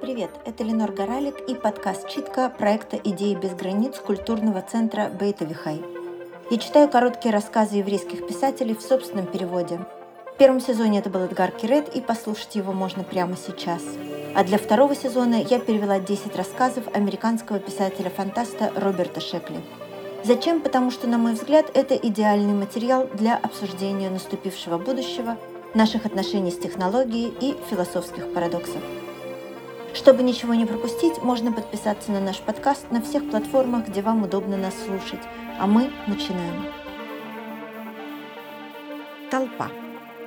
Привет, это Ленор Горалик и подкаст «Читка» проекта «Идеи без границ» культурного центра Бейтовихай. Я читаю короткие рассказы еврейских писателей в собственном переводе. В первом сезоне это был Эдгар Кирет, и послушать его можно прямо сейчас. А для второго сезона я перевела 10 рассказов американского писателя-фантаста Роберта Шекли. Зачем? Потому что, на мой взгляд, это идеальный материал для обсуждения наступившего будущего, наших отношений с технологией и философских парадоксов. Чтобы ничего не пропустить, можно подписаться на наш подкаст на всех платформах, где вам удобно нас слушать. А мы начинаем. Толпа.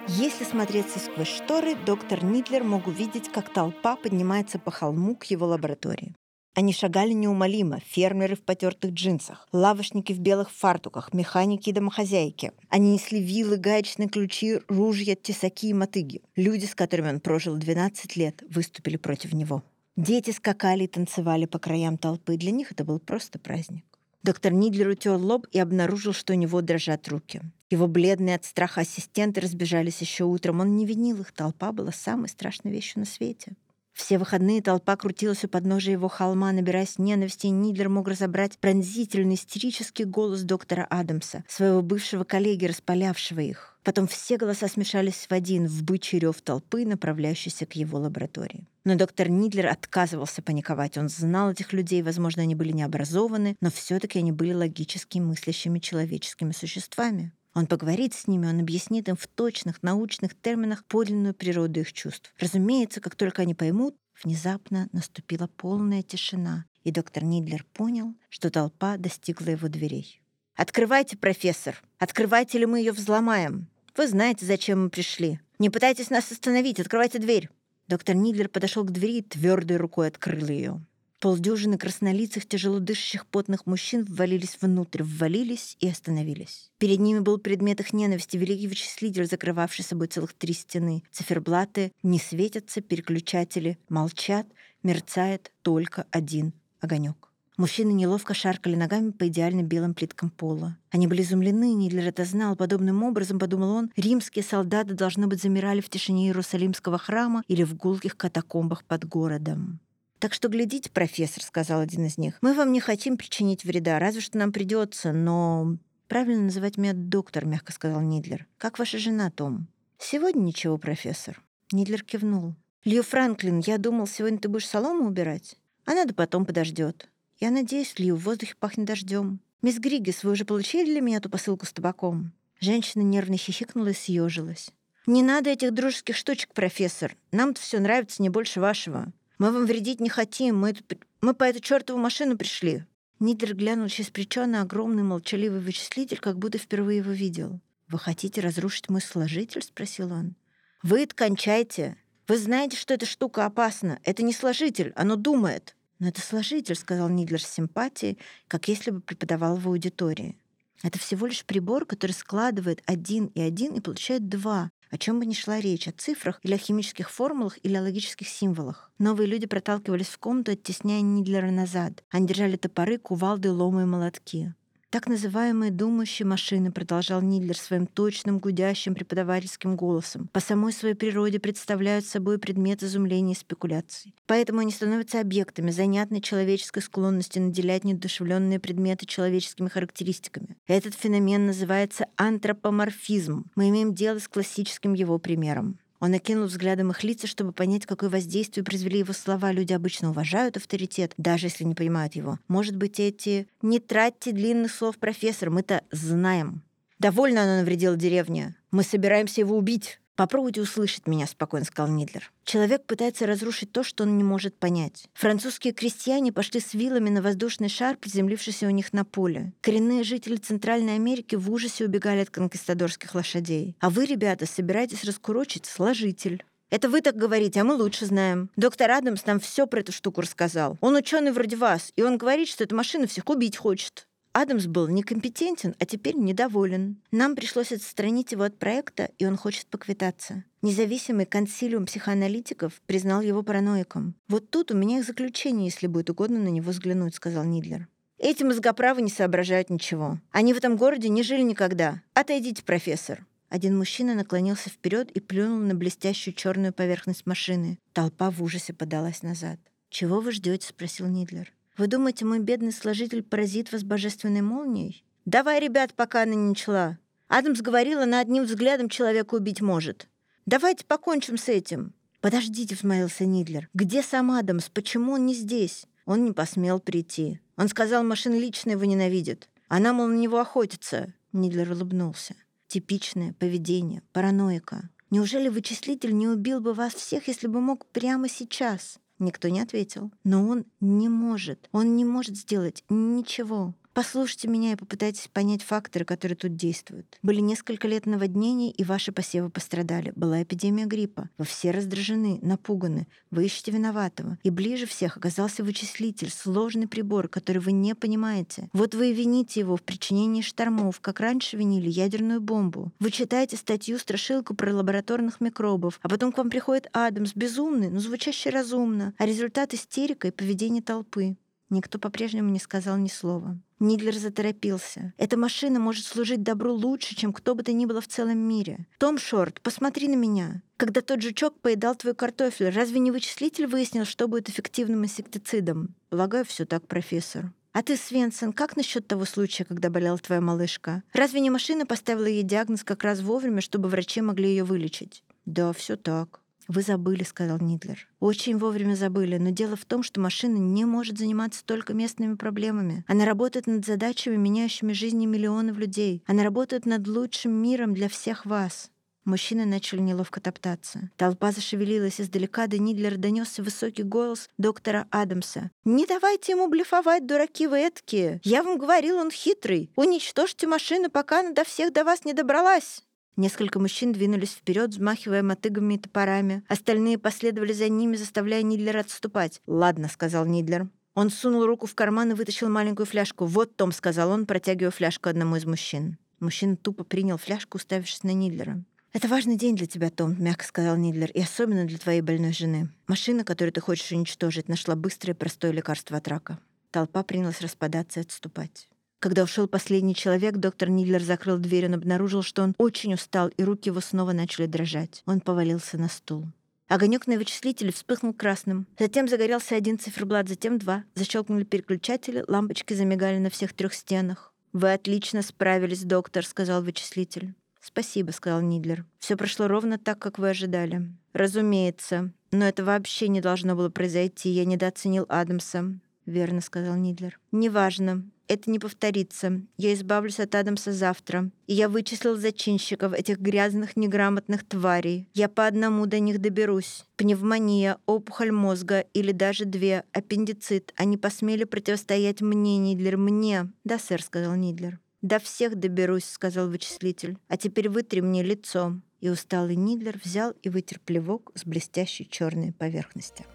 Если смотреться сквозь шторы, доктор Нидлер мог увидеть, как толпа поднимается по холму к его лаборатории. Они шагали неумолимо, фермеры в потертых джинсах, лавочники в белых фартуках, механики и домохозяйки. Они несли вилы, гаечные ключи, ружья, тесаки и мотыги. Люди, с которыми он прожил 12 лет, выступили против него. Дети скакали и танцевали по краям толпы. Для них это был просто праздник. Доктор Нидлер утер лоб и обнаружил, что у него дрожат руки. Его бледные от страха ассистенты разбежались еще утром. Он не винил их, толпа была самой страшной вещью на свете. Все выходные толпа крутилась у подножия его холма, набираясь ненависти, и Нидлер мог разобрать пронзительный истерический голос доктора Адамса, своего бывшего коллеги, распалявшего их. Потом все голоса смешались в один, в бычий рев толпы, направляющейся к его лаборатории. Но доктор Нидлер отказывался паниковать. Он знал этих людей, возможно, они были необразованы, но все таки они были логически мыслящими человеческими существами. Он поговорит с ними, он объяснит им в точных научных терминах подлинную природу их чувств. Разумеется, как только они поймут, внезапно наступила полная тишина, и доктор Нидлер понял, что толпа достигла его дверей. «Открывайте, профессор! Открывайте, или мы ее взломаем! Вы знаете, зачем мы пришли! Не пытайтесь нас остановить! Открывайте дверь!» Доктор Нидлер подошел к двери и твердой рукой открыл ее. Полдюжины краснолицых, тяжело дышащих потных мужчин ввалились внутрь, ввалились и остановились. Перед ними был предмет их ненависти, великий вычислитель, закрывавший собой целых три стены. Циферблаты не светятся, переключатели молчат, мерцает только один огонек. Мужчины неловко шаркали ногами по идеально белым плиткам пола. Они были изумлены, Нидлер это знал. Подобным образом, подумал он, римские солдаты, должны быть, замирали в тишине Иерусалимского храма или в гулких катакомбах под городом. «Так что глядите, профессор», — сказал один из них. «Мы вам не хотим причинить вреда, разве что нам придется, но...» «Правильно называть меня доктор», — мягко сказал Нидлер. «Как ваша жена, Том?» «Сегодня ничего, профессор». Нидлер кивнул. «Лью Франклин, я думал, сегодня ты будешь солому убирать? А надо потом подождет. Я надеюсь, Лью, в воздухе пахнет дождем. Мисс Григгис, вы уже получили для меня эту посылку с табаком?» Женщина нервно хихикнула и съежилась. «Не надо этих дружеских штучек, профессор. Нам-то все нравится не больше вашего. Мы вам вредить не хотим. Мы, мы по эту чертову машину пришли». Нидер глянул через плечо на огромный молчаливый вычислитель, как будто впервые его видел. «Вы хотите разрушить мой сложитель?» — спросил он. «Вы это кончайте. Вы знаете, что эта штука опасна. Это не сложитель, оно думает». «Но это сложитель», — сказал Нидлер с симпатией, как если бы преподавал в аудитории. «Это всего лишь прибор, который складывает один и один и получает два, о чем бы ни шла речь, о цифрах или о химических формулах или о логических символах. Новые люди проталкивались в комнату, оттесняя Нидлера назад. Они держали топоры, кувалды, ломы и молотки. Так называемые думающие машины, продолжал Нидлер своим точным, гудящим преподавательским голосом, по самой своей природе представляют собой предмет изумления и спекуляций. Поэтому они становятся объектами занятной человеческой склонности наделять недушевленные предметы человеческими характеристиками. Этот феномен называется антропоморфизм. Мы имеем дело с классическим его примером. Он окинул взглядом их лица, чтобы понять, какое воздействие произвели его слова. Люди обычно уважают авторитет, даже если не понимают его. Может быть, эти «не тратьте длинных слов, профессор, мы-то знаем». Довольно оно навредило деревне. Мы собираемся его убить. «Попробуйте услышать меня», — спокойно сказал Нидлер. Человек пытается разрушить то, что он не может понять. Французские крестьяне пошли с вилами на воздушный шар, приземлившийся у них на поле. Коренные жители Центральной Америки в ужасе убегали от конкистадорских лошадей. А вы, ребята, собираетесь раскурочить сложитель. Это вы так говорите, а мы лучше знаем. Доктор Адамс нам все про эту штуку рассказал. Он ученый вроде вас, и он говорит, что эта машина всех убить хочет. Адамс был некомпетентен, а теперь недоволен. Нам пришлось отстранить его от проекта, и он хочет поквитаться. Независимый консилиум психоаналитиков признал его параноиком. «Вот тут у меня их заключение, если будет угодно на него взглянуть», — сказал Нидлер. Эти мозгоправы не соображают ничего. Они в этом городе не жили никогда. Отойдите, профессор. Один мужчина наклонился вперед и плюнул на блестящую черную поверхность машины. Толпа в ужасе подалась назад. «Чего вы ждете?» — спросил Нидлер. «Вы думаете, мой бедный сложитель поразит вас божественной молнией?» «Давай, ребят, пока она не начала!» Адамс говорила, на одним взглядом человека убить может. «Давайте покончим с этим!» «Подождите», — взмолился Нидлер. «Где сам Адамс? Почему он не здесь?» Он не посмел прийти. Он сказал, машина лично его ненавидит. Она, мол, на него охотится. Нидлер улыбнулся. Типичное поведение, параноика. Неужели вычислитель не убил бы вас всех, если бы мог прямо сейчас? Никто не ответил. Но он не может. Он не может сделать ничего. Послушайте меня и попытайтесь понять факторы, которые тут действуют. Были несколько лет наводнений, и ваши посевы пострадали. Была эпидемия гриппа. Вы все раздражены, напуганы. Вы ищете виноватого. И ближе всех оказался вычислитель, сложный прибор, который вы не понимаете. Вот вы и вините его в причинении штормов, как раньше винили ядерную бомбу. Вы читаете статью-страшилку про лабораторных микробов, а потом к вам приходит Адамс, безумный, но звучащий разумно, а результат истерика и поведение толпы. Никто по-прежнему не сказал ни слова. Нидлер заторопился. «Эта машина может служить добру лучше, чем кто бы то ни было в целом мире. Том Шорт, посмотри на меня. Когда тот жучок поедал твой картофель, разве не вычислитель выяснил, что будет эффективным инсектицидом? Полагаю, все так, профессор. А ты, Свенсон, как насчет того случая, когда болела твоя малышка? Разве не машина поставила ей диагноз как раз вовремя, чтобы врачи могли ее вылечить? Да, все так. «Вы забыли», — сказал Нидлер. «Очень вовремя забыли, но дело в том, что машина не может заниматься только местными проблемами. Она работает над задачами, меняющими жизни миллионов людей. Она работает над лучшим миром для всех вас». Мужчины начали неловко топтаться. Толпа зашевелилась издалека, до Нидлера донесся высокий голос доктора Адамса. «Не давайте ему блефовать, дураки вы эткие! Я вам говорил, он хитрый! Уничтожьте машину, пока она до всех до вас не добралась!» Несколько мужчин двинулись вперед, взмахивая мотыгами и топорами. Остальные последовали за ними, заставляя Нидлера отступать. «Ладно», — сказал Нидлер. Он сунул руку в карман и вытащил маленькую фляжку. «Вот, Том», — сказал он, протягивая фляжку одному из мужчин. Мужчина тупо принял фляжку, уставившись на Нидлера. «Это важный день для тебя, Том», — мягко сказал Нидлер, «и особенно для твоей больной жены. Машина, которую ты хочешь уничтожить, нашла быстрое и простое лекарство от рака». Толпа принялась распадаться и отступать. Когда ушел последний человек, доктор Нидлер закрыл дверь, он обнаружил, что он очень устал, и руки его снова начали дрожать. Он повалился на стул. Огонек на вычислителе вспыхнул красным. Затем загорелся один циферблат, затем два. Защелкнули переключатели, лампочки замигали на всех трех стенах. «Вы отлично справились, доктор», — сказал вычислитель. «Спасибо», — сказал Нидлер. Все прошло ровно так, как вы ожидали». «Разумеется. Но это вообще не должно было произойти. Я недооценил Адамса». «Верно», — сказал Нидлер. «Неважно это не повторится. Я избавлюсь от Адамса завтра. И я вычислил зачинщиков этих грязных, неграмотных тварей. Я по одному до них доберусь. Пневмония, опухоль мозга или даже две, аппендицит. Они посмели противостоять мне, Нидлер, мне. Да, сэр, сказал Нидлер. «До всех доберусь», — сказал вычислитель. «А теперь вытри мне лицо». И усталый Нидлер взял и вытер плевок с блестящей черной поверхности.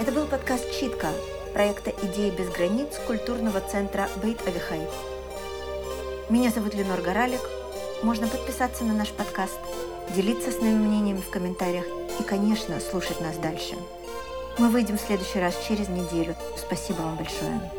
Это был подкаст «Читка», проекта «Идеи без границ» культурного центра Бейт Авихай. Меня зовут Ленор Горалик. Можно подписаться на наш подкаст, делиться с нами мнениями в комментариях и, конечно, слушать нас дальше. Мы выйдем в следующий раз через неделю. Спасибо вам большое.